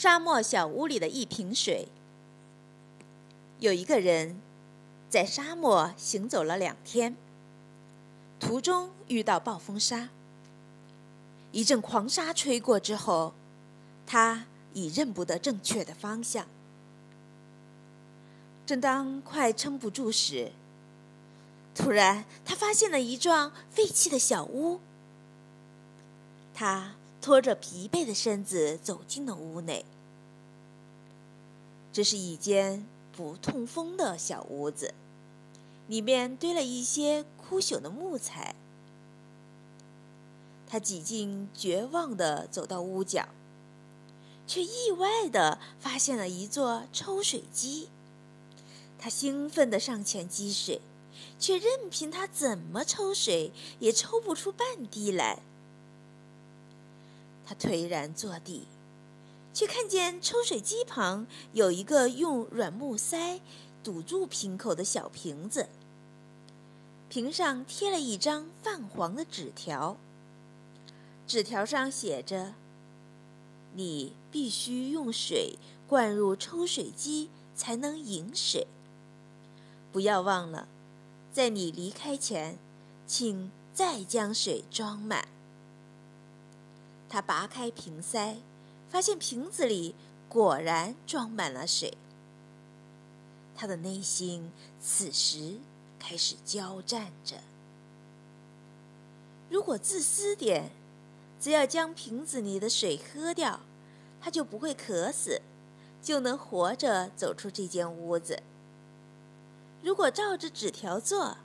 沙漠小屋里的一瓶水。有一个人在沙漠行走了两天，途中遇到暴风沙。一阵狂沙吹过之后，他已认不得正确的方向。正当快撑不住时，突然他发现了一幢废弃的小屋。他拖着疲惫的身子走进了屋内。这是一间不通风的小屋子，里面堆了一些枯朽的木材。他几近绝望地走到屋角，却意外地发现了一座抽水机。他兴奋地上前积水，却任凭他怎么抽水，也抽不出半滴来。他颓然坐地。却看见抽水机旁有一个用软木塞堵住瓶口的小瓶子，瓶上贴了一张泛黄的纸条。纸条上写着：“你必须用水灌入抽水机才能饮水。不要忘了，在你离开前，请再将水装满。”他拔开瓶塞。发现瓶子里果然装满了水，他的内心此时开始交战着。如果自私点，只要将瓶子里的水喝掉，他就不会渴死，就能活着走出这间屋子。如果照着纸条做，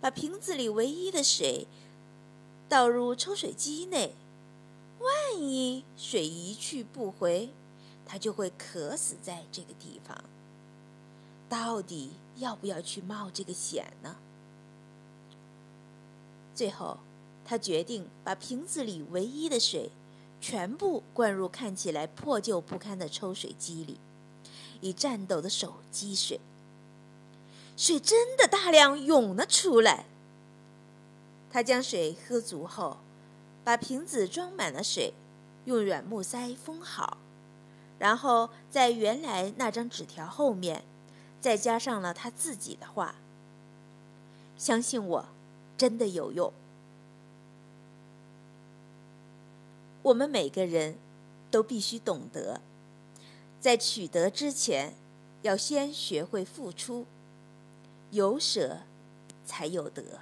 把瓶子里唯一的水倒入抽水机内。万一水一去不回，他就会渴死在这个地方。到底要不要去冒这个险呢？最后，他决定把瓶子里唯一的水全部灌入看起来破旧不堪的抽水机里，以颤抖的手积水。水真的大量涌了出来。他将水喝足后。把瓶子装满了水，用软木塞封好，然后在原来那张纸条后面，再加上了他自己的话：“相信我，真的有用。”我们每个人都必须懂得，在取得之前，要先学会付出，有舍才有得。